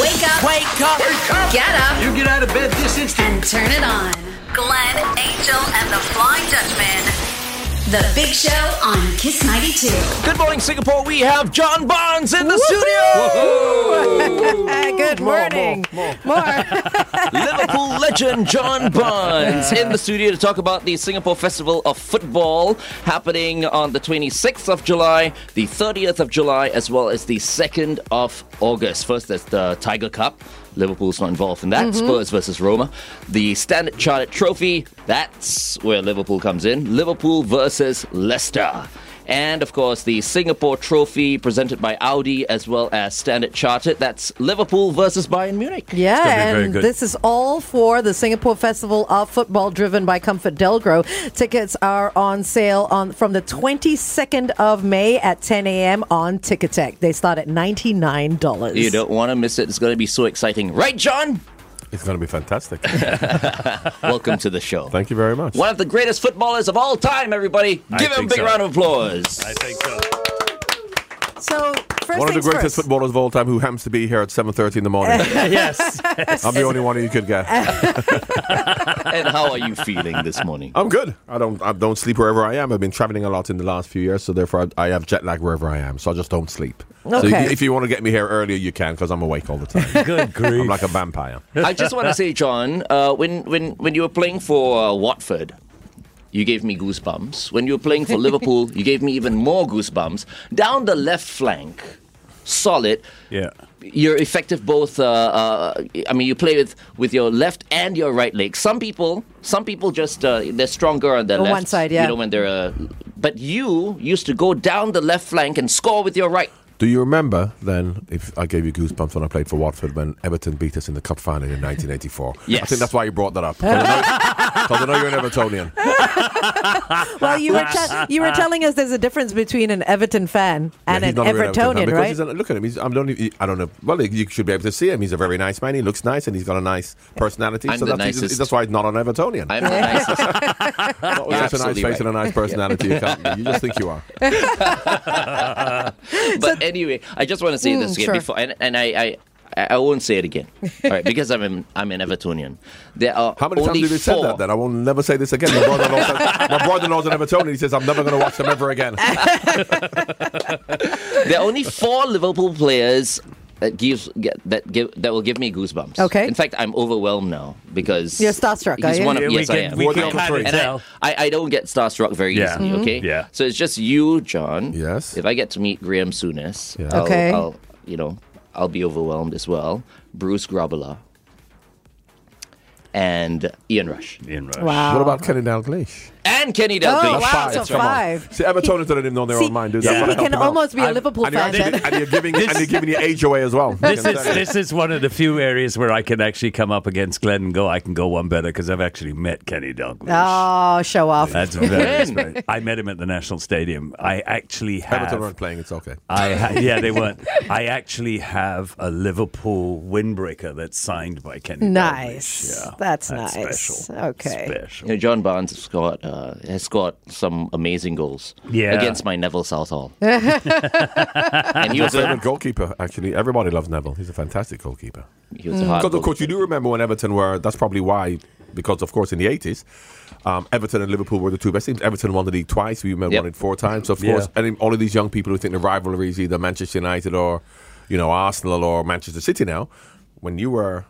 Wake up, Wake up! get up, You get out of bed this instant. and turn it on. Glenn, Angel, and the Flying Dutchman. The Big Show on Kiss 92. Good morning, Singapore. We have John Barnes in the studio. Good morning. More. Liverpool legend John Barnes in the studio to talk about the Singapore Festival of Football happening on the 26th of July, the 30th of July, as well as the 2nd of August. First, there's the Tiger Cup. Liverpool's not involved in that. Mm-hmm. Spurs versus Roma. The Standard Chartered Trophy, that's where Liverpool comes in. Liverpool versus Leicester. And of course, the Singapore Trophy presented by Audi as well as Standard Chartered. That's Liverpool versus Bayern Munich. Yeah, gonna be very and this is all for the Singapore Festival of Football, driven by ComfortDelGro. Tickets are on sale on from the 22nd of May at 10 a.m. on Ticketek. They start at $99. You don't want to miss it. It's going to be so exciting. Right, John? It's going to be fantastic. Welcome to the show. Thank you very much. One of the greatest footballers of all time, everybody. I Give him a big so. round of applause. I think so. So, first One of the greatest first. footballers of all time who happens to be here at 7.30 in the morning. yes. I'm the only one you could get. and how are you feeling this morning? I'm good. I don't I don't sleep wherever I am. I've been traveling a lot in the last few years, so therefore I, I have jet lag wherever I am. So I just don't sleep. So Okay. if, if you want to get me here earlier, you can because I'm awake all the time. Good grief. I'm like a vampire. I just want to say, John, uh, when, when, when you were playing for uh, Watford, you gave me goosebumps. When you were playing for Liverpool, you gave me even more goosebumps. Down the left flank, solid. yeah. you're effective both. Uh, uh, I mean, you play with with your left and your right leg. Some people, some people just uh, they're stronger on their On left. one side, yeah. You know when they're. Uh, but you used to go down the left flank and score with your right. Do you remember then, if I gave you goosebumps when I played for Watford when Everton beat us in the Cup final in 1984? Yes. I think that's why you brought that up. Because I, know- 'cause I know you're an Evertonian. Well, you were, te- you were telling us there's a difference between an Everton fan and Yeah, an he's not a real Everton Evertonian, right? he's a- look at him. He's, I don't. e- I don't know. Well, you should be able to see him. He's a very nice man. He looks nice, and he's got a nice personality. I'm so the that's, nicest. that's why he's not an Evertonian. I'm the nicest. not with such a nice face right. and a nice personality. You can't. be. You just think you are. but anyway, I just want to say this Mm, again sure. before, and, and I, I. I won't say it again, all right? Because I'm an, I'm an Evertonian. There are How many times only have you said that? Then I will never say this again. My brother-in-law says- my brother-in-law's an Evertonian. He says I'm never going to watch them ever again. There are only four Liverpool players that gives that give that will give me goosebumps. Okay. In fact, I'm overwhelmed now because You're starstruck, are He's one of Yeah, we yes, I am. we can I and. I, I, I don't get starstruck very Yeah. easily. Okay. Mm-hmm. Yeah. So it's just you, John. Yes. If I get to meet Graham Souness, Yeah. I'll, Okay. I'll you know I'll be overwhelmed as well. Bruce Grobbelaar. And Ian Rush. Ian Rush. Wow. What about Kenny Dalglish? And Kenny Oh, Dalglish. wow, five. so Come on. five. See, Evertonians don't even know their See, own mind, do see, they? I've he can almost be a I'm- Liverpool And you're, fan and you're giving and you're giving your age away as well. This is can tell you. this is one of the few areas where I can actually come up against Glenn and go. I can go one better because I've actually met Kenny Dalglish. Oh, show off. That's very respect. I met him at the National Stadium. I actually have. Everton weren't playing. It's okay. I ha- yeah, they weren't. I actually have a Liverpool windbreaker that's signed by Kenny. Nice. Yeah, That's nice. Special. Okay. Special. You know, John Barnes has scored, uh, has scored some amazing goals Yeah. against my Neville Southall. and he He's was a a, goalkeeper. Actually, everybody loves Neville. He's a fantastic goalkeeper. he was a hard Because of course you do remember when Everton were. That's probably why. Because of course in the eighties, um, Everton and Liverpool were the two best teams. Everton won the league twice. We Yep. won it four times. So of Yeah. course, and all of these young people who think the rivalry is either Manchester United or, you know, Arsenal or Manchester City now. When you were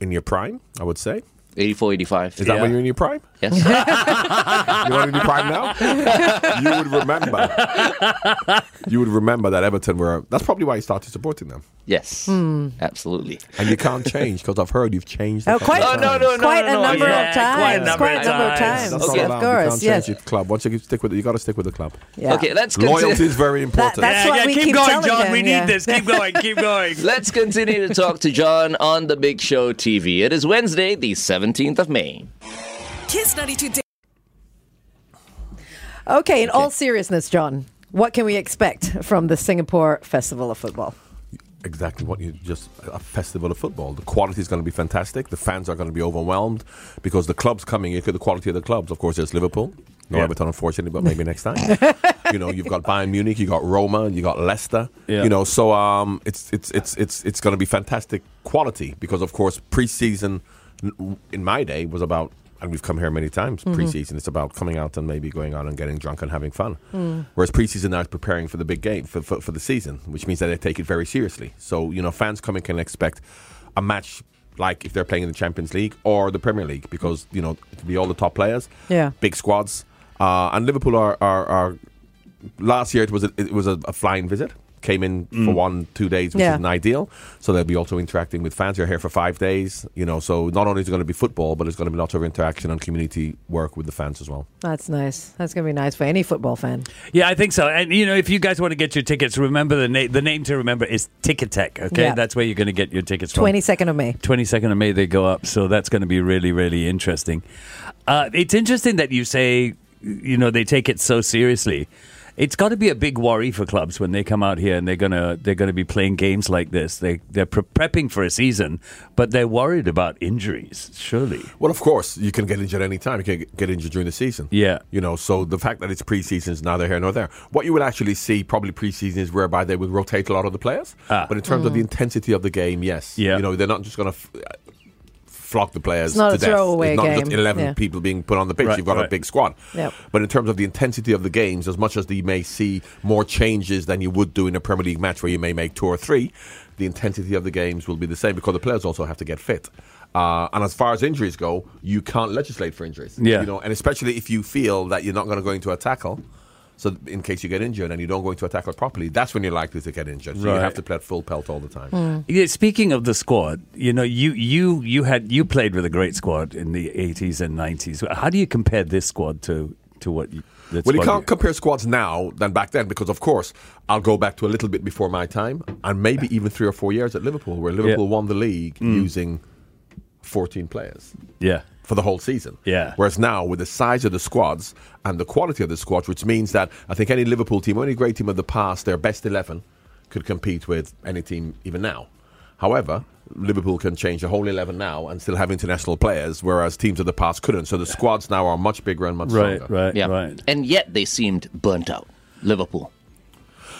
in your prime, I would say. 84, 85. Is that Yeah. when you're in your prime? Yes. You're not in your prime now. you would remember. You would remember that Everton were. That's probably why you started supporting them. yes. Hmm. Absolutely. And you can't change because I've heard you've changed. Oh, quite, of oh, no, no, no, quite no, a number yeah, of times. quite a number Quite of a number of times. times. That's Okay. not Of allowed. You can't yes. change your club. Once you stick with it, you got to stick with the club. Yeah. Okay, let's Loyalty continue. is very important. That's yeah, what yeah, we keep, keep going, John. him, we need yeah. this. Keep going. Keep going. Let's continue to talk to John on the Big Show TV. It is Wednesday, the 17th of May. Kiss 92 Day. Okay, in all seriousness, John, what can we expect from the Singapore Festival of Football? exactly what you just a festival of football. The quality is going to be fantastic. The fans are going to be overwhelmed because the clubs coming. Look at the quality of the clubs. Of course, there's Liverpool, No Yeah. Everton, unfortunately, but maybe next time. you know, you've got Bayern Munich, you got Roma, you got Leicester. Yeah. You know, so um, it's it's it's it's it's going to be fantastic quality because, of course, preseason n- in my day was about, and we've come here many times. Preseason, it's about coming out and maybe going out and getting drunk and having fun. Whereas preseason now is preparing for the big game for, for for the season, which means that they take it very seriously. So you know, fans coming can expect a match. Like if they're playing in the Champions League or the Premier League, because you know it'll be all the top players, Yeah. big squads, uh, and Liverpool are, are, are last year it was a, it was a, a flying visit. Came in for one two days, which Yeah. isn't ideal. So they'll be also interacting with fans. They're here for five days, you know. So not only is it going to be football, but it's going to be lots of interaction and community work with the fans as well. That's nice. That's going to be nice for any football fan. Yeah, I think so. And you know, if you guys want to get your tickets, remember the name. The name to remember is Ticketek. Okay, Yeah. that's where you're going to get your tickets from. 22nd of May. 22nd of May they go up, so that's going to be really, really interesting. Uh, it's interesting that you say, you know, they take it so seriously. It's got to be a big worry for clubs when they come out here and they're gonna they're gonna be playing games like this. They they're pre- prepping for a season, but they're worried about injuries. Surely, Well, of course, you can get injured any time. You can get- get injured during the season. Yeah. You know, so the fact that it's preseason is neither here nor there. What you will actually see probably preseason is whereby they would rotate a lot of the players. Ah. But in terms of the intensity of the game, yes. Yeah. You know, they're not just going to. F- Flock the players It's not to a death. throwaway it's not game. just eleven Yeah. people being put on the pitch. Right, You've got a big squad. Yep. But in terms of the intensity of the games, as much as you may see more changes than you would do in a Premier League match where you may make two or three, the intensity of the games will be the same because the players also have to get fit. Uh, and as far as injuries go, you can't legislate for injuries. Yeah. You know, and especially if you feel that you're not going to go into a tackle. So in case you get injured and you don't go into a tackle properly, that's when you're likely to get injured. So Right. you have to play at full pelt all the time. Hmm. Yeah, speaking of the squad, you know, you you you had you played with a great squad in the eighties and nineties. How do you compare this squad to to what? You, Well, you can't compare squads now than back then because, of course, I'll go back to a little bit before my time and maybe even three or four years at Liverpool, where Liverpool won the league hmm. using 14 players Yeah. For the whole season. Yeah. Whereas now, with the size of the squads and the quality of the squads, which means that I think any Liverpool team, or any great team of the past, their best 11 could compete with any team even now. However, Liverpool can change the whole 11 now and still have international players, whereas teams of the past couldn't. So the squads now are much bigger and much Right, stronger. right, Yeah. right. And yet they seemed burnt out. Liverpool.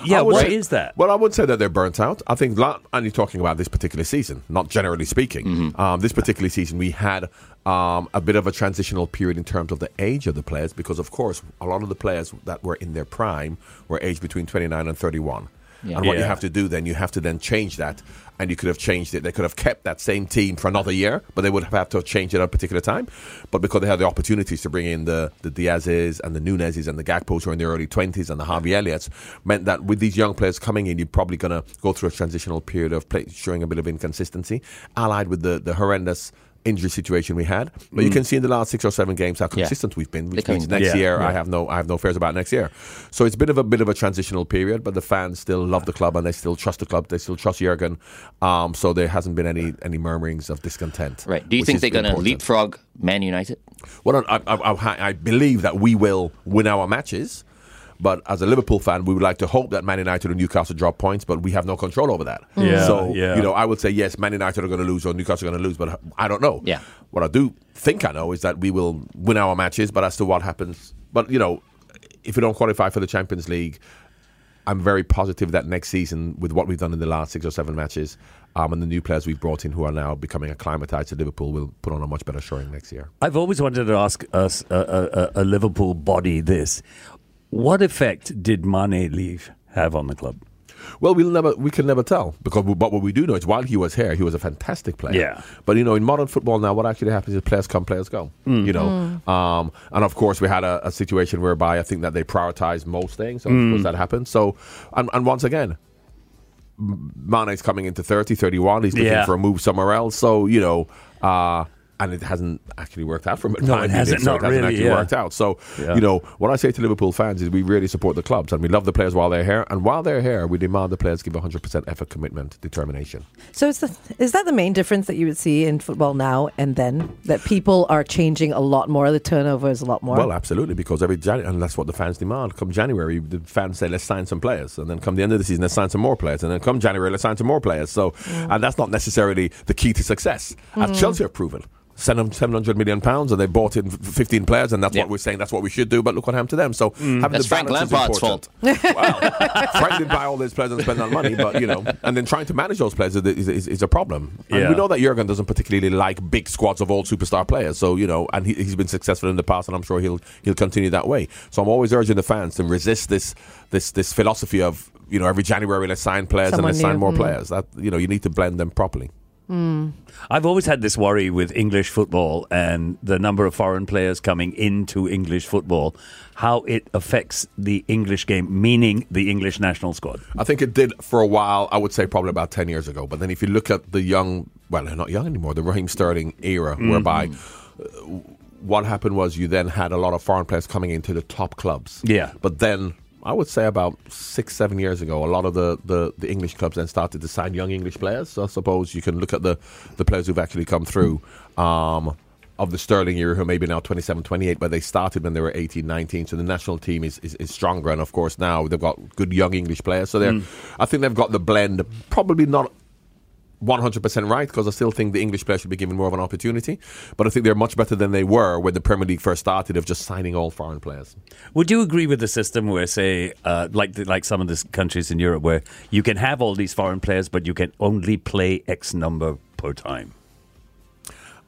Yeah, I what say- is that? Well, I would say that they're burnt out. I think, not only talking about this particular season, not generally speaking. Mm-hmm. Um, this particular season, we had um, a bit of a transitional period in terms of the age of the players, because of course, a lot of the players that were in their prime were aged between 29 and 31. Yeah. And what you have to do then, you have to then change that. And you could have changed it. They could have kept that same team for another year, but they would have had to have changed it at a particular time. But because they had the opportunities to bring in the, the Diazes and the Nunezes and the Gakpos who are in their early 20s and the Harvey Elliotts, meant that with these young players coming in, you're probably going to go through a transitional period of play, showing a bit of inconsistency, allied with the, the horrendous injury situation we had. But you can see in the last six or seven games how consistent we've been, which means next Yeah, year yeah. I have no I have no fears about next year. So it's a bit of a bit of a transitional period, but the fans still love the club and they still trust the club. They still trust Jurgen. Um, so there hasn't been any any murmurings of discontent. Right. Do you think they're going to leapfrog Man United? Well, I, I, I, I believe that we will win our matches. But as a Liverpool fan, we would like to hope that Man United and Newcastle drop points, but we have no control over that. Yeah, so, yeah. you know, I would say, yes, Man United are going to lose or Newcastle are going to lose, but I don't know. Yeah. What I do think I know is that we will win our matches, but as to what happens, but, you know, if we don't qualify for the Champions League, I'm very positive that next season, with what we've done in the last six or seven matches, um, and the new players we've brought in who are now becoming acclimatized to Liverpool, will put on a much better showing next year. I've always wanted to ask us a, a, a- a Liverpool body this: What effect did Mane leave have on the club? Well, we'll never, we can never tell because, we, but what we do know is while he was here, he was a fantastic player. Yeah. But you know, in modern football now, what actually happens is players come, players go. Mm. You know, um, and of course, we had a, a situation whereby I think that they prioritized most things. So Mm. of course that happened. So, and, and once again, M- Mane's coming into 30, 31. He's looking Yeah. for a move somewhere else. So you know. Uh, and it hasn't actually worked out for him. at No, it hasn't, Munich, so not it hasn't really, actually yeah. worked out. So, Yeah. you know, what I say to Liverpool fans is we really support the clubs and we love the players while they're here. And while they're here, we demand the players give 100% effort, commitment, determination. So is, the, is that the main difference that you would see in football now and then? That people are changing a lot more, the turnover is a lot more? Well, absolutely, because every January, and that's what the fans demand. Come January, the fans say, let's sign some players. And then come the end of the season, let's sign some more players. And then come January, let's sign some more players. So, mm. and that's not necessarily the key to success. As mm. Chelsea have proven Send them 700 million pounds and they bought in 15 players, and that's Yeah. what we're saying. That's what we should do. But look what happened to them. So having That's the Frank balance is Lampard's important. fault. Well, Frank didn't buy all those players and spend that money, but you know, and then trying to manage those players is, is, is, is a problem. And Yeah. we know that Jurgen doesn't particularly like big squads of old superstar players. So you know, and he, he's been successful in the past, and I'm sure he'll he'll continue that way. So I'm always urging the fans to resist this this this philosophy of you know every January let's sign players Someone and let's sign more Mm. players. That you know you need to blend them properly. I've always had this worry with English football and the number of foreign players coming into English football, how it affects the English game, meaning the English national squad. I think it did for a while. I would say probably about ten years ago. But then if you look at the young, well, they're not young anymore, the Raheem Sterling era, whereby uh, what happened was you then had a lot of foreign players coming into the top clubs. Yeah. But then I would say about six, seven years ago, a lot of the, the, the English clubs then started to sign young English players. So I suppose you can look at the, the players who've actually come through. Um, of the Sterling era, who maybe now 27, 28, but they started when they were 18, 19. So the national team is, is, is stronger. And of course, now they've got good young English players. So they're, I think they've got the blend, probably not 100% right because I still think the English players should be given more of an opportunity. But I think they're much better than they were when the Premier League first started of just signing all foreign players. Would you agree with the system where, say, uh, like the, like some of the countries in Europe, where you can have all these foreign players, but you can only play X number per time?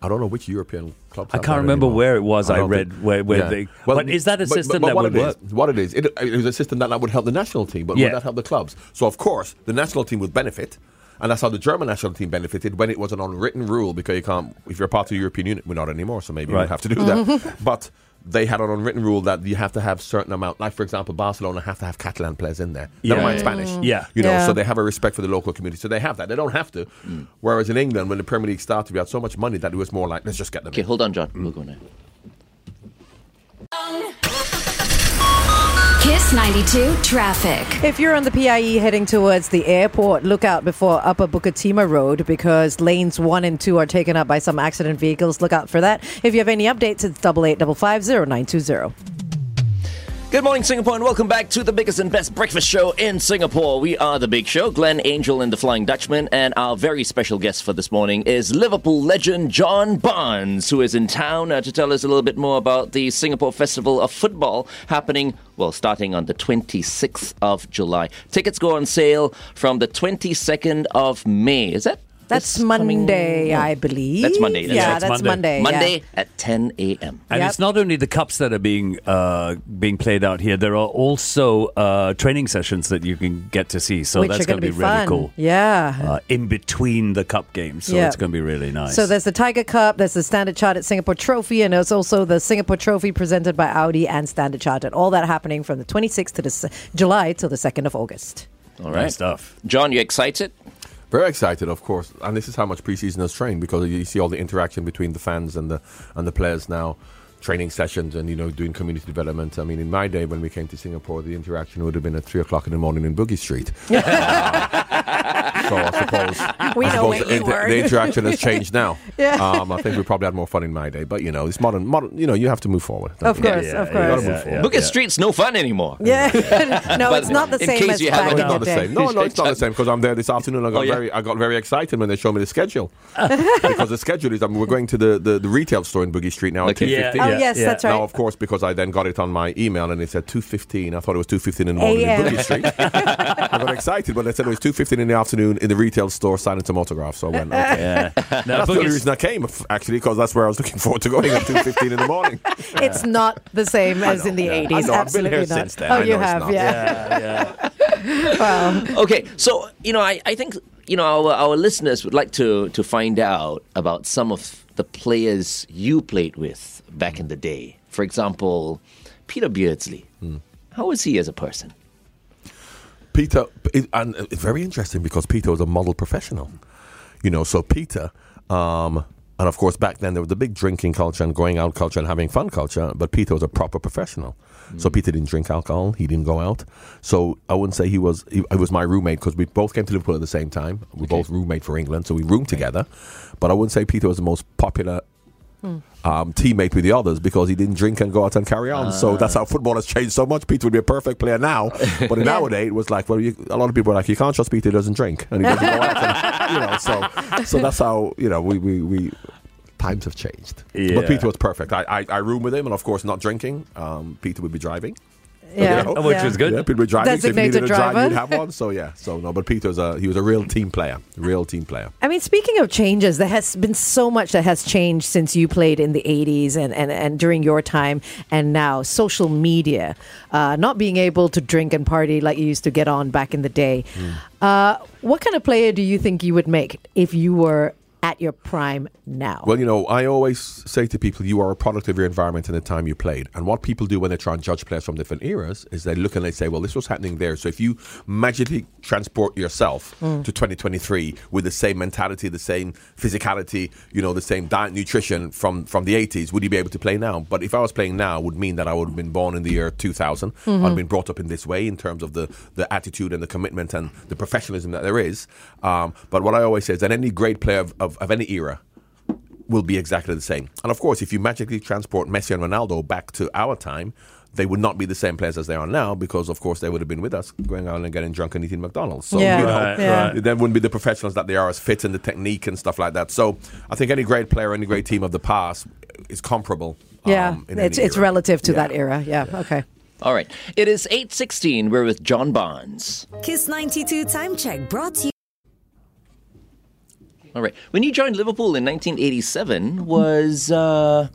I don't know which European club. I can't remember anymore. where it was I don't read think- where- where they- but is that a system that would it is- work? what it is, it, it is a system that, that would help the national team, but Yeah. would that help the clubs? So of course, the national team would benefit. And that's how the German national team benefited when it was an unwritten rule because you can't, if you're part of the European Union, we're not anymore, so maybe you Right. don't have to do that. Mm-hmm. but they had an unwritten rule that you have to have certain amount, like for example, Barcelona have to have Catalan players in there. Yeah. Never Yeah. mind Spanish. Yeah. You know, Yeah. so they have a respect for the local community. So they have that. They don't have to. Mm. Whereas in England, when the Premier League started, we had so much money that it was more like, let's just get them Okay, in. hold on, John. Mm. We'll go now. Kiss 92 traffic. If you're on the PIE heading towards the airport, look out before Upper Bukit Timah Road because lanes one and two are taken up by some accident vehicles. Look out for that. If you have any updates, it's double eight double five zero nine two zero. Good morning, Singapore, and welcome back to the biggest and best breakfast show in Singapore. We are the Big Show, Glenn Angel and the Flying Dutchman, and our very special guest for this morning is Liverpool legend John Barnes, who is in town uh, to tell us a little bit more about the Singapore Festival of Football happening, well, starting on the 26th of July. Tickets go on sale from the 22nd of May. Is that? That's Monday, I believe. That's Monday, that's yeah, right. that's Monday. Monday. Monday yeah. at 10 a.m. And Yep. it's not only the cups that are being uh, being played out here. There are also uh, training sessions that you can get to see. So Which that's going to be, be, really fun. cool. Yeah. Uh, in between the cup games, so Yeah. it's going to be really nice. So there's the Tiger Cup, there's the Standard Chartered Singapore Trophy, and there's also the Singapore Trophy presented by Audi and Standard Chartered. All that happening from the 26th to the s- July till the 2nd of August. All right. nice stuff. John, you excited? Very excited, of course, and this is how much preseason has trained because you see all the interaction between the fans and the and the players now, training sessions and you know doing community development. I mean, in my day when we came to Singapore, the interaction would have been at three o'clock in the morning in Boogie Street. so I suppose we I suppose the, the, the, interaction has changed now. yeah. Um, I think we probably had more fun in my day, but you know, it's modern. Modern, you know, you have to move forward. Of course, yeah, of course. Yeah, Boogie Street's no fun anymore. Yeah, no, it's not the same. In case you haven't, not the same. No, no, it's not the same because I'm there this afternoon. I got oh, very, I got very excited when they showed me the schedule because the schedule is I mean, we're going to the, the, the retail store in Boogie Street now. At ten fifteen. yeah, 15. Yeah. Yes, yeah. that's right. Now, of course, because I then got it on my email and it said 2.15. I thought it was 2.15 in the morning in Boogie Street. I got excited when they said it was 2.15 in the afternoon in the retail store signing some autographs. So I went, okay. Yeah. That's the only reason I came, actually, because that's where I was looking forward to going at 2.15 in the morning. it's not the same as know, in the yeah. 80s. I know, Absolutely I've been here not. since then. Oh, you have, yeah. yeah. wow. Okay, so, you know, I, I think you know our, our listeners would like to to find out about some of the players you played with back in the day. For example, Peter Beardsley. How was he as a person? Peter, and it's very interesting because Peter was a model professional. You know, so Peter, um, and of course back then there was the big drinking culture and going out culture and having fun culture, but Peter was a proper professional. So Peter didn't drink alcohol, he didn't go out. So I wouldn't say he was. He, he was my roommate because we both came to Liverpool at the same time. We both roommate for England, so we roomed together. But I wouldn't say Peter was the most popular um, teammate with the others because he didn't drink and go out and carry on. So that's how football has changed so much. Peter would be a perfect player now, but nowadays it was like, well, you, a lot of people are like, you can't trust Peter; he doesn't drink and he doesn't go out. And, you know, so so that's how you know we we. we times have changed. Yeah. But Peter was perfect. I, I, I room with him, and of course, not drinking. Um, Peter would be driving. Yeah, You know? Which yeah. was good. Yeah, would be driving. so if you Designated needed a driver, driver. you'd have one. So yeah, so no, but Peter was a he was a real team player, real team player. I mean, speaking of changes, there has been so much that has changed since you played in the 80s and, and, and during your time and now. Social media, uh, not being able to drink and party like you used to get on back in the day. Hmm. Uh, what kind of player do you think you would make if you were at your prime now? Well, you know, I always say to people, you are a product of your environment and the time you played. And what people do when they try and judge players from different eras is they look and they say, well, this was happening there. So if you magically transport yourself to 2023 with the same mentality, the same physicality, you know, the same diet, nutrition from, from the 80s, would you be able to play now? But if I was playing now, it would mean that I would have been born in the year 2000. I'd have been brought up in this way in terms of the, the attitude and the commitment and the professionalism that there is. Um, but what I always say is that any great player of, of, of any era will be exactly the same. And of course, if you magically transport Messi and Ronaldo back to our time, they would not be the same players as they are now because, of course, they would have been with us going out and getting drunk and eating McDonald's. So, Yeah. you know, Right, Yeah. right. they wouldn't be the professionals that they are as fit and the technique and stuff like that. So, I think any great player, any great team of the past is comparable. yeah, um, it's, it's relative to Yeah. that era. Yeah, okay. All right. It is 8.16. We're with John Barnes. Kiss 92 time check brought to you. All right. When you joined Liverpool in 1987, was uh,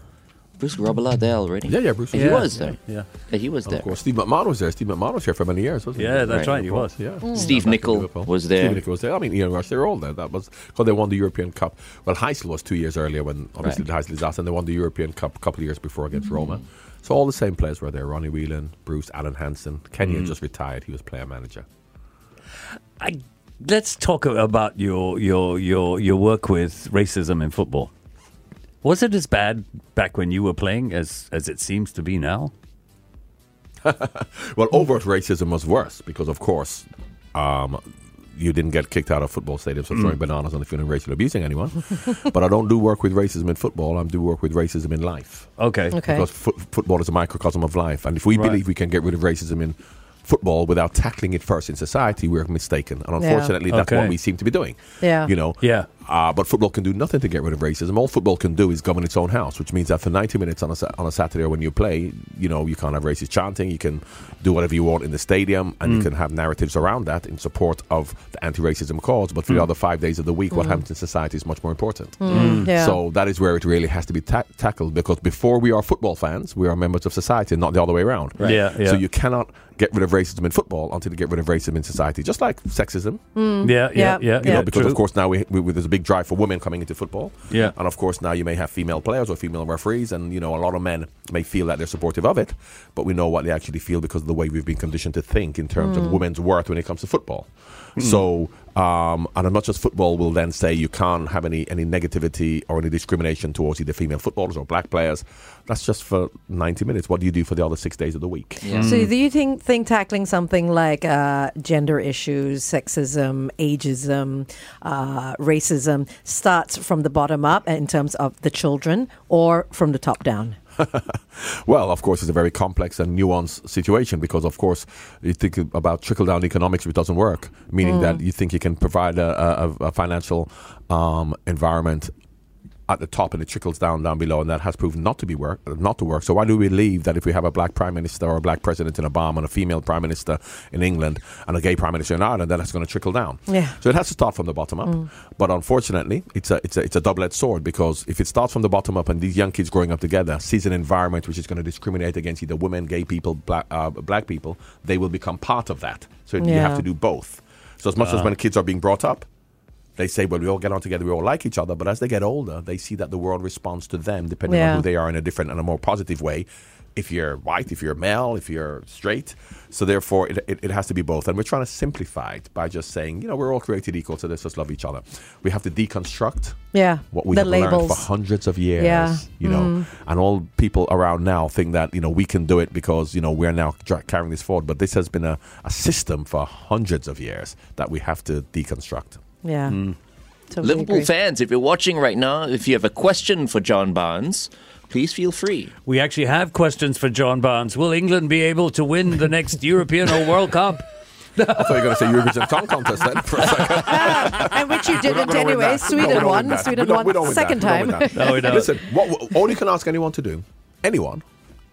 Bruce Grobbelaar there already? Yeah, yeah, Bruce was He there. was there. Yeah. Yeah, he was there. Of course, Steve McMahon was there. Steve McMahon was here for many years, wasn't he? Yeah, that's Right. right. He was. Yeah. Mm. Steve Back in Nicol Liverpool. was there. Steve Nicol was there. I mean, Ian Rush, they were all there. That was because they won the European Cup. Well, Heysel was two years earlier when obviously the Heysel disaster, and they won the European Cup a couple of years before against mm-hmm. Roma. So all the same players were there: Ronnie Whelan, Bruce, Alan Hansen. Kenyon mm-hmm. just retired; he was player manager. I, let's talk about your your your your work with racism in football. Was it as bad back when you were playing as as it seems to be now? Well, overt racism was worse because, of course, um, you didn't get kicked out of football stadiums for throwing bananas on the field and racially abusing anyone. but I don't do work with racism in football. I do work with racism in life. Okay. Okay. Because fo- football is a microcosm of life. And if we Right. believe we can get rid of racism in football without tackling it first in society, we're mistaken. And unfortunately, that's Okay. what we seem to be doing. Yeah. You know? Yeah. Uh, but football can do nothing to get rid of racism. All football can do is govern its own house, which means that for 90 minutes on a, sa- on a Saturday when you play, you know, you can't have racist chanting. You can do whatever you want in the stadium, and Mm. you can have narratives around that in support of the anti-racism cause. But for Mm. the other five days of the week, what happens in society is much more important. Yeah. So that is where it really has to be ta- tackled because before we are football fans, we are members of society, not the other way around. Yeah, yeah. So you cannot get rid of racism in football until you get rid of racism in society, just like sexism. Yeah, yeah, Yeah. yeah. You know, because true. of course now we, we, there's a big drive for women coming into football. Yeah. And of course now you may have female players or female referees, and you know a lot of men may feel that they're supportive of it, but we know what they actually feel because of the way we've been conditioned to think in terms of hmm. women's worth when it comes to football. Hmm. So, um, and as much as football will then say you can't have any any negativity or any discrimination towards either female footballers or black players, that's just for 90 minutes. What do you do for the other six days of the week? So, do you think, think tackling something like uh, gender issues, sexism, ageism, uh, racism starts from the bottom up in terms of the children or from the top down? Well, of course, it's a very complex and nuanced situation because, of course, you think about trickle down economics, which doesn't work, meaning that you think you can provide a, a, a financial um, environment at the top and it trickles down down below, and that has proven not to be work, not to work. So why do we believe that if we have a black prime minister or a black president in Obama and a female prime minister in England and a gay prime minister in Ireland, that that's going to trickle down? Yeah. So it has to start from the bottom up. But unfortunately, it's a it's a it's a double edged sword because if it starts from the bottom up and these young kids growing up together sees an environment which is going to discriminate against either women, gay people, black uh, black people, they will become part of that. So you have to do both. So as much as when kids are being brought up, they say, well, we all get on together, we all like each other. But as they get older, they see that the world responds to them depending Yeah. on who they are in a different and a more positive way. If you're white, if you're male, if you're straight. So therefore, it, it, it has to be both. And we're trying to simplify it by just saying, you know, we're all created equal, so let's just love each other. We have to deconstruct Yeah. what we have learned for hundreds of years. Yeah. You know, mm. and all people around now think that you know we can do it because you know we're now dra- carrying this forward. But this has been a, a system for hundreds of years that we have to deconstruct. Yeah. Mm. Totally Liverpool agree. fans, if you're watching right now, if you have a question for John Barnes, please feel free. We actually have questions for John Barnes. Will England be able to win the next European or World Cup? I thought you were going to say Eurovision Song Contest then for a second. and which you didn't anyway. that. No, Sweden won. Sweden We don't- won we don't win that. second time. No, we don't. Listen, what, all you can ask anyone to do, anyone,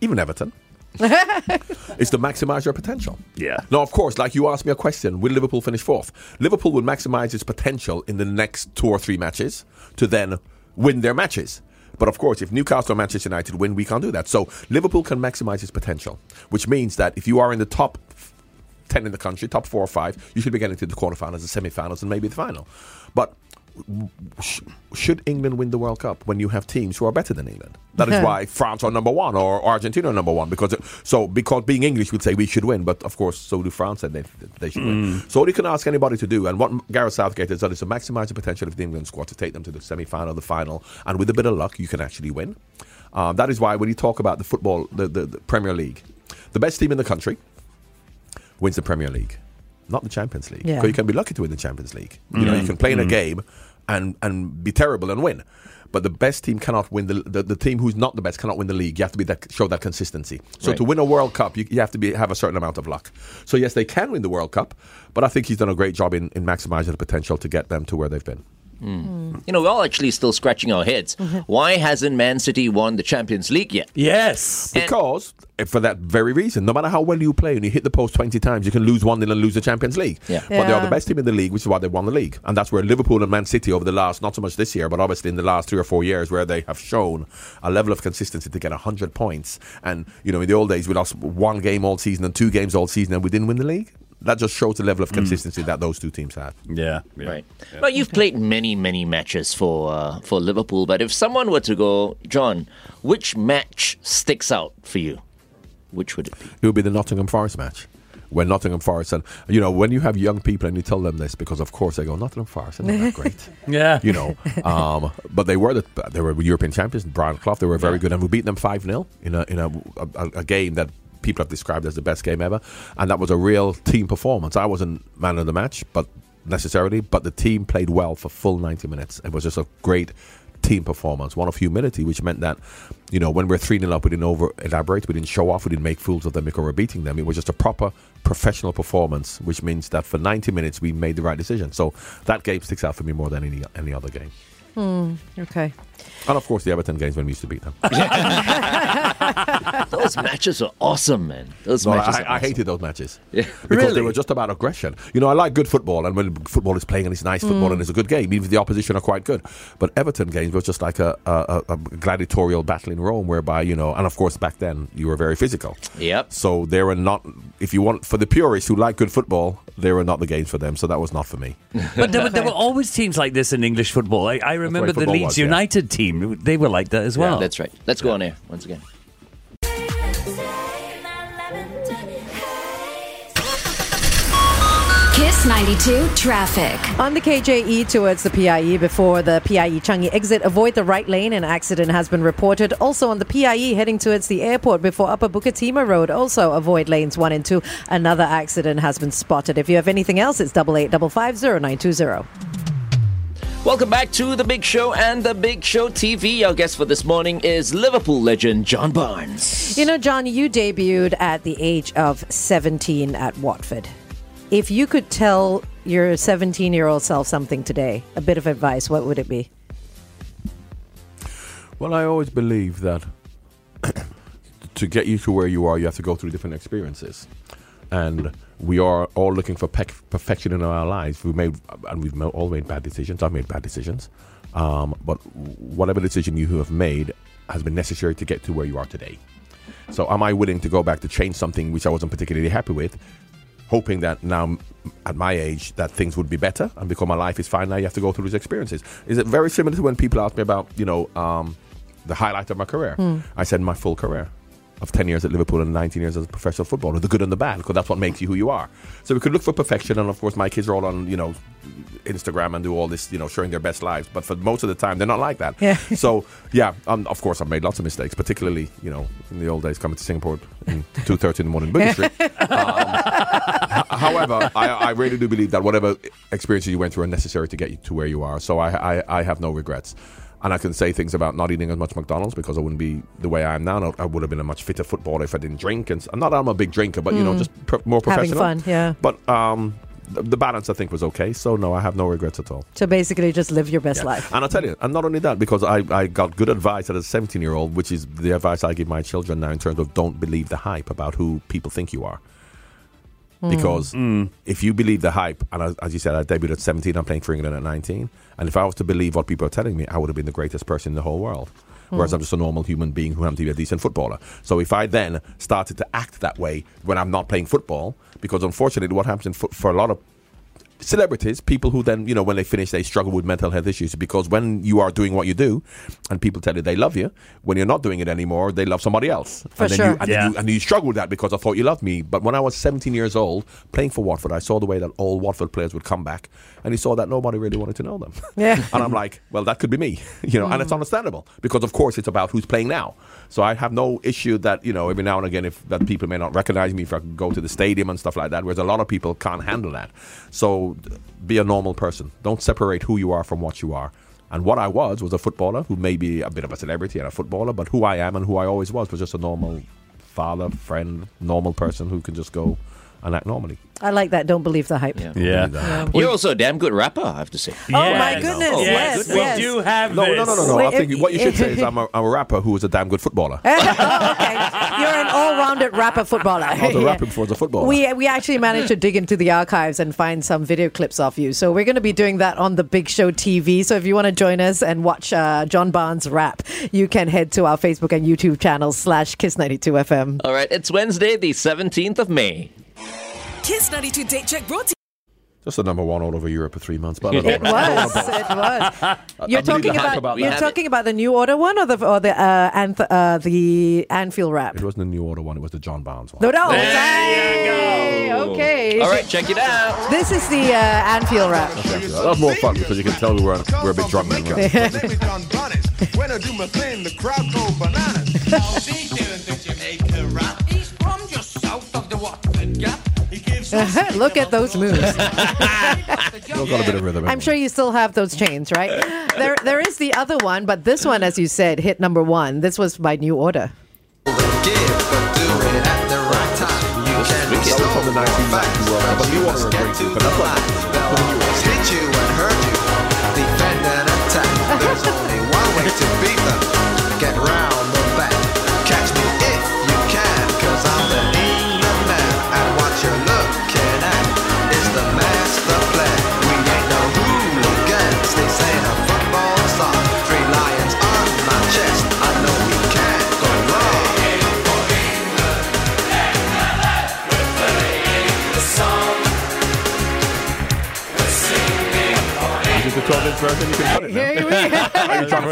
even Everton, is to maximise your potential. Yeah. Now, of course, like you asked me a question, will Liverpool finish fourth? Liverpool would maximise its potential in the next two or three matches to then win their matches. But of course, if Newcastle or Manchester United win, we can't do that. So Liverpool can maximise its potential, which means that if you are in the top 10 in the country, top four or five, you should be getting to the quarterfinals, the semi-finals, and maybe the final. But sh- should England win the World Cup when you have teams who are better than England? That is why France are number one or Argentina are number one because so because being English would say we should win, but of course so do France and they they should win. So all you can ask anybody to do, and what Gareth Southgate has done is to maximise the potential of the England squad to take them to the semi-final, the final, and with a bit of luck you can actually win. Um, that is why when you talk about the football, the, the, the Premier League, the best team in the country wins the Premier League, not the Champions League. Yeah. Because you can be lucky to win the Champions League. You know, you mm. can play in a mm. game and and be terrible and win. But the best team cannot win the, the the team who's not the best cannot win the league. You have to be that show that consistency. So Right. to win a World Cup, you, you have to be have a certain amount of luck. So yes, they can win the World Cup, but I think he's done a great job in, in maximizing the potential to get them to where they've been. You know, we're all actually still scratching our heads. Why hasn't Man City won the Champions League yet? Yes. Because eh, for that very reason, no matter how well you play and you hit the post 20 times, you can lose 1 0 and lose the Champions League. Yeah. But they are the best team in the league, which is why they won the league. And that's where Liverpool and Man City over the last, not so much this year, but obviously in the last three or four years, where they have shown a level of consistency to get 100 points. And, you know, in the old days, we lost one game all season and two games all season and we didn't win the league. That just shows the level of consistency that those two teams have. Yeah. yeah. Right. Well, you've played many, many matches for uh, for Liverpool, but if someone were to go, John, which match sticks out for you? Which would it be? it would be the Nottingham Forest match. When Nottingham Forest, and you know, when you have young people and you tell them this, because of course they go, Nottingham Forest, they're not that great. Yeah. you know. Um, but they were the they were European champions. Brian Clough, they were very good, and we beat them five 0 in a in a, a, a game that people have described as the best game ever, and that was a real team performance. I wasn't man of the match, but necessarily, but the team played well for full ninety minutes. It was just a great team performance, one of humility, which meant that, you know, when we're 3 0 up, we didn't over elaborate, we didn't show off, we didn't make fools of them because we're beating them. It was just a proper professional performance, which means that for 90 minutes we made the right decision. So that game sticks out for me more than any any other game. Hmm, okay. And of course, the Everton games when we used to beat them. Those matches are awesome, man. Those No, matches I, I awesome. hated those matches Yeah. because they were just about aggression. You know, I like good football, and when football is playing and it's nice football mm. and it's a good game, even if the opposition are quite good. But Everton games was just like a, a, a a gladiatorial battle in Rome, whereby you know, and of course back then you were very physical. Yep. So they were not. If you want for the purists who like good football, they were not the games for them. So that was not for me. But there, were- there were always teams like this in English football. I, I remember the football Leeds was, yeah. United team. They were like that as well. That's right. Let's go on air once again. Kiss 92 traffic. On the KJE towards the PIE before the PIE Changi exit, avoid the right lane. An accident has been reported. Also on the PIE heading towards the airport before Upper Bukit Timah Road, also avoid lanes 1 and 2. Another accident has been spotted. If you have anything else, it's 88550920. Welcome back to the Big Show and the Big Show TV. Our guest for this morning is Liverpool legend John Barnes. You know, John, you debuted at the age of 17 at Watford. If you could tell your 17 year old self something today, a bit of advice, what would it be? Well, I always believe that to get you to where you are, you have to go through different experiences, and we are all looking for pec- perfection in our lives. We made and we've all made bad decisions. I've made bad decisions, um, but whatever decision you have made has been necessary to get to where you are today. So, am I willing to go back to change something which I wasn't particularly happy with? hoping that now at my age that things would be better and because my life is fine now you have to go through these experiences is it very similar to when people ask me about you know um, the highlight of my career i said my full career of 10 years at liverpool and 19 years as a professional footballer the good and the bad because that's what makes you who you are so we could look for perfection and of course my kids are all on you know instagram and do all this you know showing their best lives but for most of the time they're not like that Yeah. so yeah um, of course i've made lots of mistakes particularly you know in the old days coming to singapore in 2.30 in the morning Boogie Street However, I, I really do believe that whatever experiences you went through are necessary to get you to where you are. So I, I, I have no regrets. And I can say things about not eating as much McDonald's because I wouldn't be the way I am now. I would have been a much fitter footballer if I didn't drink. And not that I'm a big drinker, but you know, just pr- more Hmm. Having professional. fun, yeah. But um, the, the balance I think was okay. So no, I have no regrets at all. So basically, just live your best Yeah. life. And I'll tell you, and not only that, because I, I got good advice as a 17 year old, which is the advice I give my children now in terms of don't believe the hype about who people think you are. Mm. Because mm. if you believe the hype, and as, as you said, I debuted at 17, I'm playing for England at 19, and if I was to believe what people are telling me, I would have been the greatest person in the whole world. Whereas mm. I'm just a normal human being who happened to be a decent footballer. So if I then started to act that way when I'm not playing football, because unfortunately, what happens in fo- for a lot of celebrities, people who then, you know, when they finish, they struggle with mental health issues because when you are doing what you do and people tell you they love you, when you're not doing it anymore, they love somebody else. For and then sure. You, and, Yeah. you, and you struggle with that because I thought you loved me. But when I was 17 years old, playing for Watford, I saw the way that all Watford players would come back and you saw that nobody really wanted to know them. Yeah. and I'm like, well, that could be me, you know, and it's mm. understandable because, of course, it's about who's playing now. So I have no issue that, you know, every now and again, if that people may not recognize me if I go to the stadium and stuff like that, whereas a lot of people can't handle that. So be a normal person. Don't separate who you are from what you are. And what I was was a footballer who may be a bit of a celebrity and a footballer, but who I am and who I always was was just a normal father, friend, normal person who can just go and act normally. I like that. Don't believe the hype. Yeah. Yeah. You're also a damn good rapper, I have to say. Oh, my goodness, Oh, yes, my we do have No, this. no, no, no, no. Wait, I think if- what you should say is I'm a, I'm a rapper who is a damn good footballer. oh, okay. You're an all-rounded rapper footballer. I was a rapper before I was a footballer. We we actually managed to dig into the archives and find some video clips of you. So we're going to be doing that on the Big Show TV. So if you want to join us and watch uh, John Barnes rap, you can head to our Facebook and YouTube channels slash Kiss ninety two FM. All right, it's Wednesday, the 17th of May. Kiss 92 Date Check brought to Just the number one all over Europe for three months. But I don't It know. was. It was. You're talking about, about you're that. talking about the New Order one or the or the uh, Anth- uh, the Anfield rap. It wasn't the New Order one. It was the John Barnes one. No, no. There Hey, you go. Okay. All right, check it out. This is the uh, Anfield rap. That was more fun because you can tell we were, we're a bit drunk. then, right? My name is John Barnes. When I do my thing, the crowd go bananas. He gives Look at those moves. Still got a bit of rhythm. I'm sure you still have those chains, right? There, there is the other one, but this one, as you said, hit number one. This was by New Order. give, but do it at the right time. You can be That was from the 1990s World but you want to get agree to to, but that's line. what They'll always hit you and hurt you. Defend and attack. There's only one way to beat them. Get round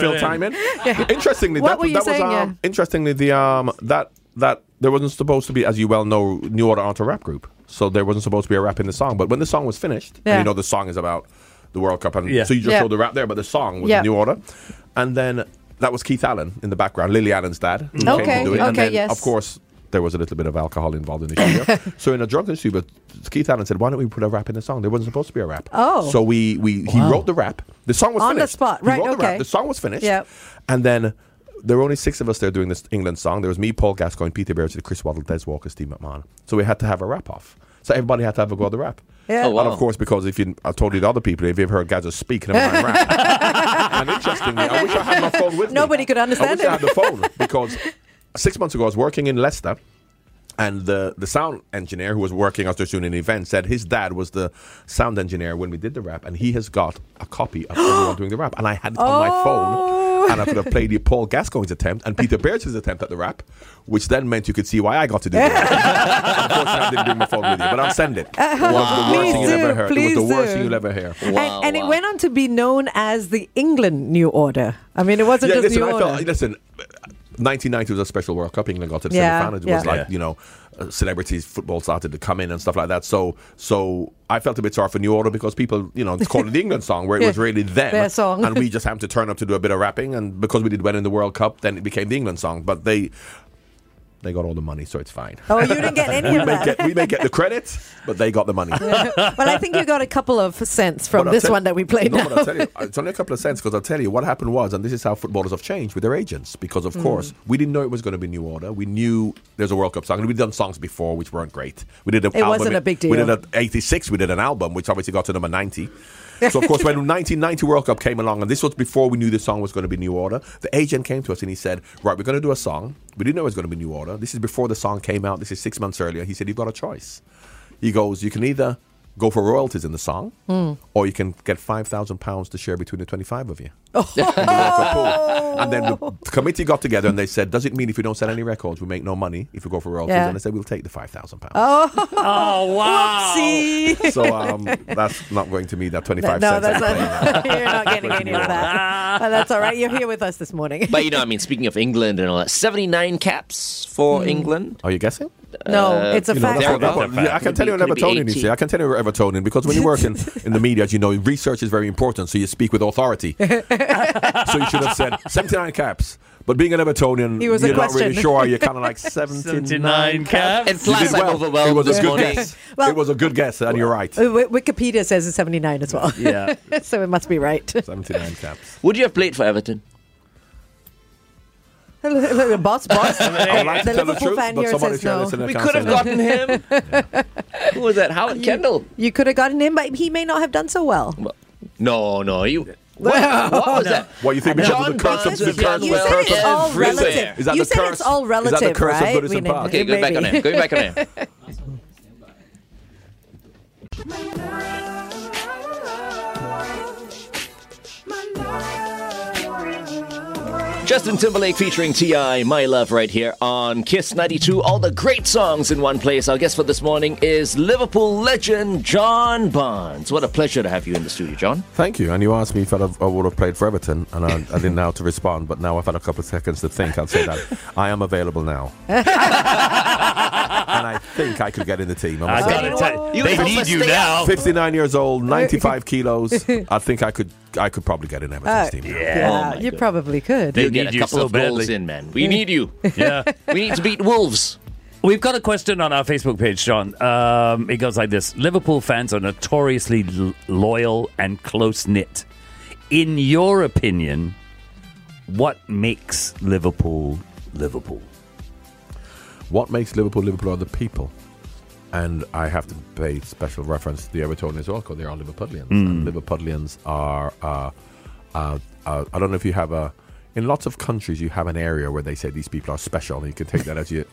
go. Are you fill time in? Interestingly, What that, were you that saying, was um, yeah? interestingly the um that that there wasn't supposed to be, as you well know, New Order aren't a rap group, so there wasn't supposed to be a rap in the song. But when the song was finished, Yeah. and you know the song is about the World Cup, and Yeah. so you just Yeah. showed the rap there, but the song was Yeah. New Order, and then that was Keith Allen in the background, Lily Allen's dad, who Okay, came to do it, and okay, then yes. of course. There was a little bit of alcohol involved in the studio. so in a drunken studio, Keith Allen said, "Why don't we put a rap in the song? There wasn't supposed to be a rap." Oh. so we we he wrote the rap. The song was On the finished. spot. He Right, wrote the okay. rap. The song was finished. Yep. And then there were only six of us there doing this England song. There was me, Paul Gascoigne, Peter Beardsley, Chris Waddle, Des Walker, Steve McMahon. So we had to have a rap off. So everybody had to have a go at the rap. Yeah. Oh, wow. And of course, because if you, I told you the other people, if you've heard Gazza speak, never mind rap. and interestingly, I wish I had my phone with me. Nobody could understand I wish it. I had the phone because six months ago I was working in Leicester. And the, the sound engineer who was working us doing an event said his dad was the sound engineer when we did the rap, and he has got a copy of everyone doing the rap. And I had it on my Oh. phone, and I could have played the Paul Gascoigne's attempt and Peter Beardsley's attempt at the rap, which then meant you could see why I got to do it. Unfortunately, I didn't bring my phone with you, but I'll send it. It was the uh-huh. worst Please thing you'll do, ever hear. It was please the worst do. thing you'll ever hear. Wow, and and it went on to be known as the England New Order. I mean, it wasn't Yeah, just listen, New I Order. felt, listen, 1990 was a special World Cup. England got to the Yeah, semi-final. It yeah. was like Yeah. you know, uh, celebrities, football started to come in and stuff like that. So, so I felt a bit sorry for New Order because people, you know, it's called the England song where it was really them, Their song. and we just happened to turn up to do a bit of rapping. And because we did well in the World Cup, then it became the England song. But they. They got all the money, so it's fine. Oh, you didn't get any of that. get, we may get the credits, but they got the money. well, I think you got a couple of cents from this one that we played No, now. but I'll tell you, uh, it's only a couple of cents because I'll tell you what happened was, and this is how footballers have changed with their agents. Because of hmm. course, we didn't know it was going to be New Order. We knew there's a World Cup song, and we'd done songs before which weren't great. We did an It album. wasn't a big deal. We did an '86. We did an album, which obviously got to number 90. So of course, when the 1990 World Cup came along, and this was before we knew the song was going to be New Order, the agent came to us and he said, "Right, we're going to do a song. We didn't know it was going to be New Order. This is before the song came out. This is six months earlier." He said, "You've got a choice." He goes, "You can either go for royalties in the song, Hmm. or you can get five thousand pounds to share between the twenty-five of you." In the World Cup pool. And then the committee got together and they said, "Does it mean if we don't sell any records, we make no money if we go for royalties?" Yeah. And they said, "We'll take the five thousand pounds." Oh wow! See? So um, that's not going to me that twenty-five no, cents. that's I'm paying. not, you're not getting any of that. But that's all right. You're here with us this morning. But you know, I mean, speaking of England and all that, 79 caps for Hmm. England. Are you guessing? no, it's a You know, fact. that's what- that's what- yeah, I can tell you an Could Evertonian. You see, I can tell you you're Evertonian because when you work in, in the media, as you know, research is very important. So you speak with authority. so you should have said 79 caps. But being an Evertonian, He was you're not really question. sure. You're kind of like 79, 79 caps. And You plus, did well. It was this a good morning. guess. Well- it was a good guess, and you're right. Wikipedia says it's 79 as well. Yeah. so it must be right. 79 caps. Would you have played for Everton? boss, boss. I would like the to tell the Liverpool truth, fan but here somebody says no. listen to We could have gotten him. Who was that? Howard Kendall. You could have gotten him, but he may not have done so well. No, no. You. What, what was that? What you think because John of the curse Barnes of the curse? young You well said it's all relative. Is that you the said curse? it's all Is that the relative, curse of right? Goodison We know- Park? Okay, go back on maybe. him. Go back on him. Justin Timberlake featuring T.I. My Love right here on Kiss 92. All the great songs in one place. Our guest for this morning is Liverpool legend John Barnes. What a pleasure to have you in the studio, John. Thank you. And you asked me if I'd have, I would have played for Everton, and I, I didn't know how to respond. But now I've had a couple of seconds to think. I'll say that I am available now, and I think I could get in the team. I I must gotta tell You they help need you now. 59 years old, 95 kilos. I think I could. I could probably get in Everton's Uh, team. now. Yeah, Oh you God. probably could. They You'll get need a you couple so of goals badly. in, man. We need you. Yeah. We need to beat Wolves. We've got a question on our Facebook page, John. Um, it goes like this Liverpool fans are notoriously l- loyal and close knit. In your opinion, what makes Liverpool Liverpool? What makes Liverpool Liverpool are the people. And I have to pay special reference to the Evertonians as well because they are Liverpudlians. And Liverpudlians are, uh, uh, uh, I don't know if you have a, in lots of countries you have an area where they say these people are special and you can take that as you,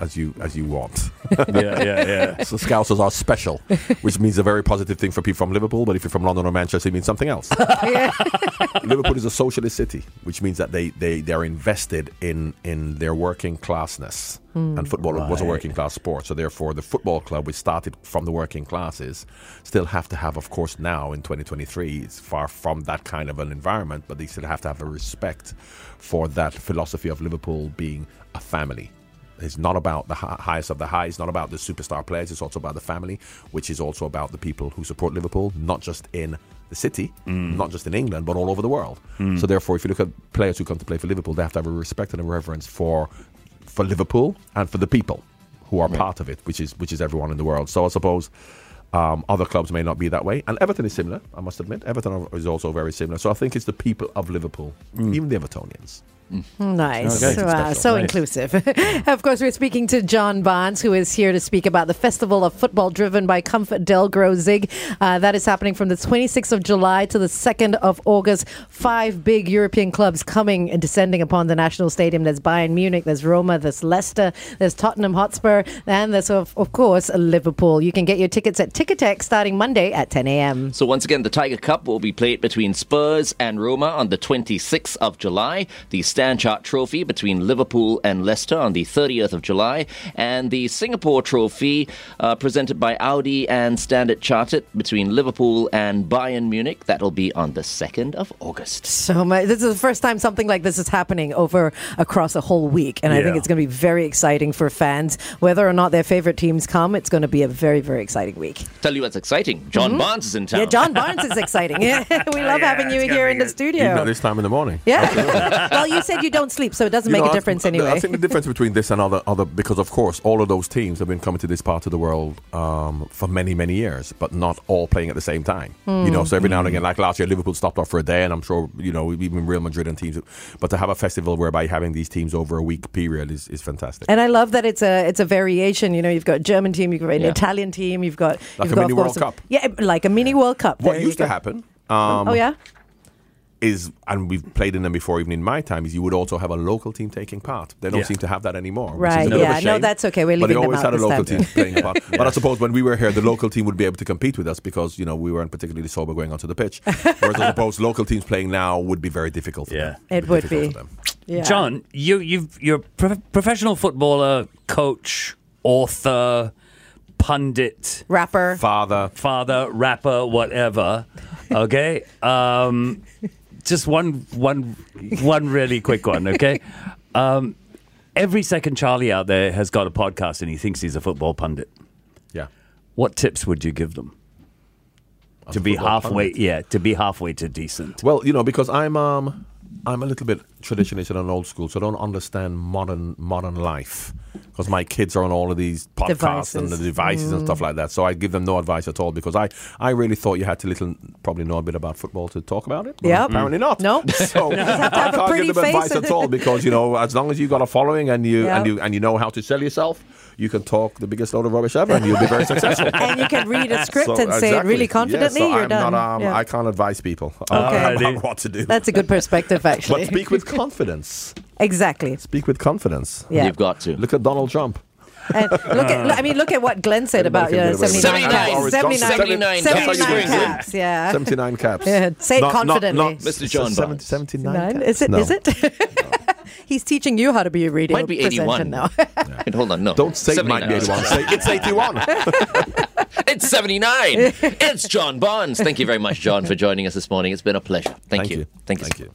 as you, as you want. yeah, yeah, yeah. so Scousers are special, which means a very positive thing for people from Liverpool, but if you're from London or Manchester, it means something else. Liverpool is a socialist city, which means that they, they, they're invested in, in their working classness. Hmm. and football was a working class sport. So therefore, the football club, which started from the working classes, still have to have, of course, now in 2023, it's far from that kind of an environment, but they still have to have a respect for that philosophy of Liverpool being a family. It's not about the highest of the high. It's not about the superstar players. It's also about the family, which is also about the people who support Liverpool, not just in the city, mm. not just in England, but all over the world. Mm. So therefore, if you look at players who come to play for Liverpool, they have to have a respect and a reverence for for Liverpool and for the people who are part of it, which is which is everyone in the world. So I suppose um, other clubs may not be that way, and Everton is similar. I must admit, Everton is also very similar. So I think it's the people of Liverpool, mm. even the Evertonians. Nice. Okay. Wow, so Nice. inclusive. of course, we're speaking to John Barnes, who is here to speak about the Festival of Football driven by ComfortDelGro Zig. Uh, that is happening from the 26th of July to the 2nd of August. Five big European clubs coming and descending upon the national stadium. There's Bayern Munich, there's Roma, there's Leicester, there's Tottenham Hotspur, and there's, of, of course, Liverpool. You can get your tickets at Ticketek starting Monday at 10 a.m. So once again, the Tiger Cup will be played between Spurs and Roma on the 26th of July. The Stan Chart Trophy between Liverpool and Leicester on the 30th of July, and the Singapore Trophy uh, presented by Audi and Standard Chartered between Liverpool and Bayern Munich. That'll be on the 2nd of August. So much. This is the first time something like this is happening over across a whole week, and I think it's going to be very exciting for fans. Whether or not their favorite teams come, it's going to be a very, very exciting week. Tell you what's exciting. John Barnes is in town. Yeah, John Barnes is exciting. Yeah, we love having you here be in the studio. Even at this time in the morning. yeah. well, you say said you don't sleep, so it doesn't You make know, a difference I, anyway. I think the difference between this and other, other, because of course, all of those teams have been coming to this part of the world um, for many, many years, but not all playing at the same time. You know, so every now and again, like last year, Liverpool stopped off for a day, and I'm sure you know even Real Madrid and teams. But to have a festival whereby having these teams over a week period is, is fantastic. And I love that it's a it's a variation. You know, you've got a German team, you've got an Yeah. Italian team, you've got Like you've a got, mini World Cup. Yeah, like a mini World Cup. what There used to happen? Um, oh yeah, is, and we've played in them before, even in my time, is you would also have a local team taking part. They don't Yeah. seem to have that anymore. which is Right, a bit of a yeah. No, that's okay. We're leaving But they leaving them always out had a local time. team playing a part. But I suppose when we were here, the local team would be able to compete with us because you know we weren't particularly sober going onto the pitch. Whereas I suppose local teams playing now would be very difficult. For Yeah. them. It would be. for them. yeah. John, you you've you're a prof- professional footballer, coach, author, pundit, rapper. Father, father, rapper, whatever. Okay. Um, just one one one really quick one. Okay. Um, every second Charlie out there has got a podcast and he thinks he's a football pundit. yeah. What tips would you give them As to be halfway? pundit. Yeah, to be halfway to decent. Well, you know, because I'm um I'm a little bit traditionalist and an old school, so I don't understand modern modern life. Because my kids are on all of these podcasts and the Devices. devices and stuff like that, so I give them no advice at all. Because I, I really thought you had to little probably know a bit about football to talk about it. Yep. apparently not. No. so I can't give them advice at all because you know as long as you got a following and you and you and you know how to sell yourself, you can talk the biggest load of rubbish ever and you'll be very successful. and you can read a script So, and say it really confidently. Yeah, so you're I'm done. Not, um, Yeah. I can't advise people Okay. about what to do. That's a good perspective, actually. but speak with confidence. exactly. Speak with confidence. Yeah. You've got to. Look at Donald Trump. And look at, I mean, look at what Glenn said about Anybody you know, get away with 79 caps. 79. 79, 79 79 caps. caps. Yeah. 79 caps. Yeah, say it Not- not- confidently. not- Mr. John seven- Barnes. 79 Nine? caps? Is it? No. Is it? He's teaching you how to be a radio Might be presenter 81 now. Wait, hold on, no. Don't say it might be 81. Say it's 81. It's 79. it's John Bonds. Thank you very much, John, for joining us this morning. It's been a pleasure. Thank, Thank you. you. Thank you. Thank you.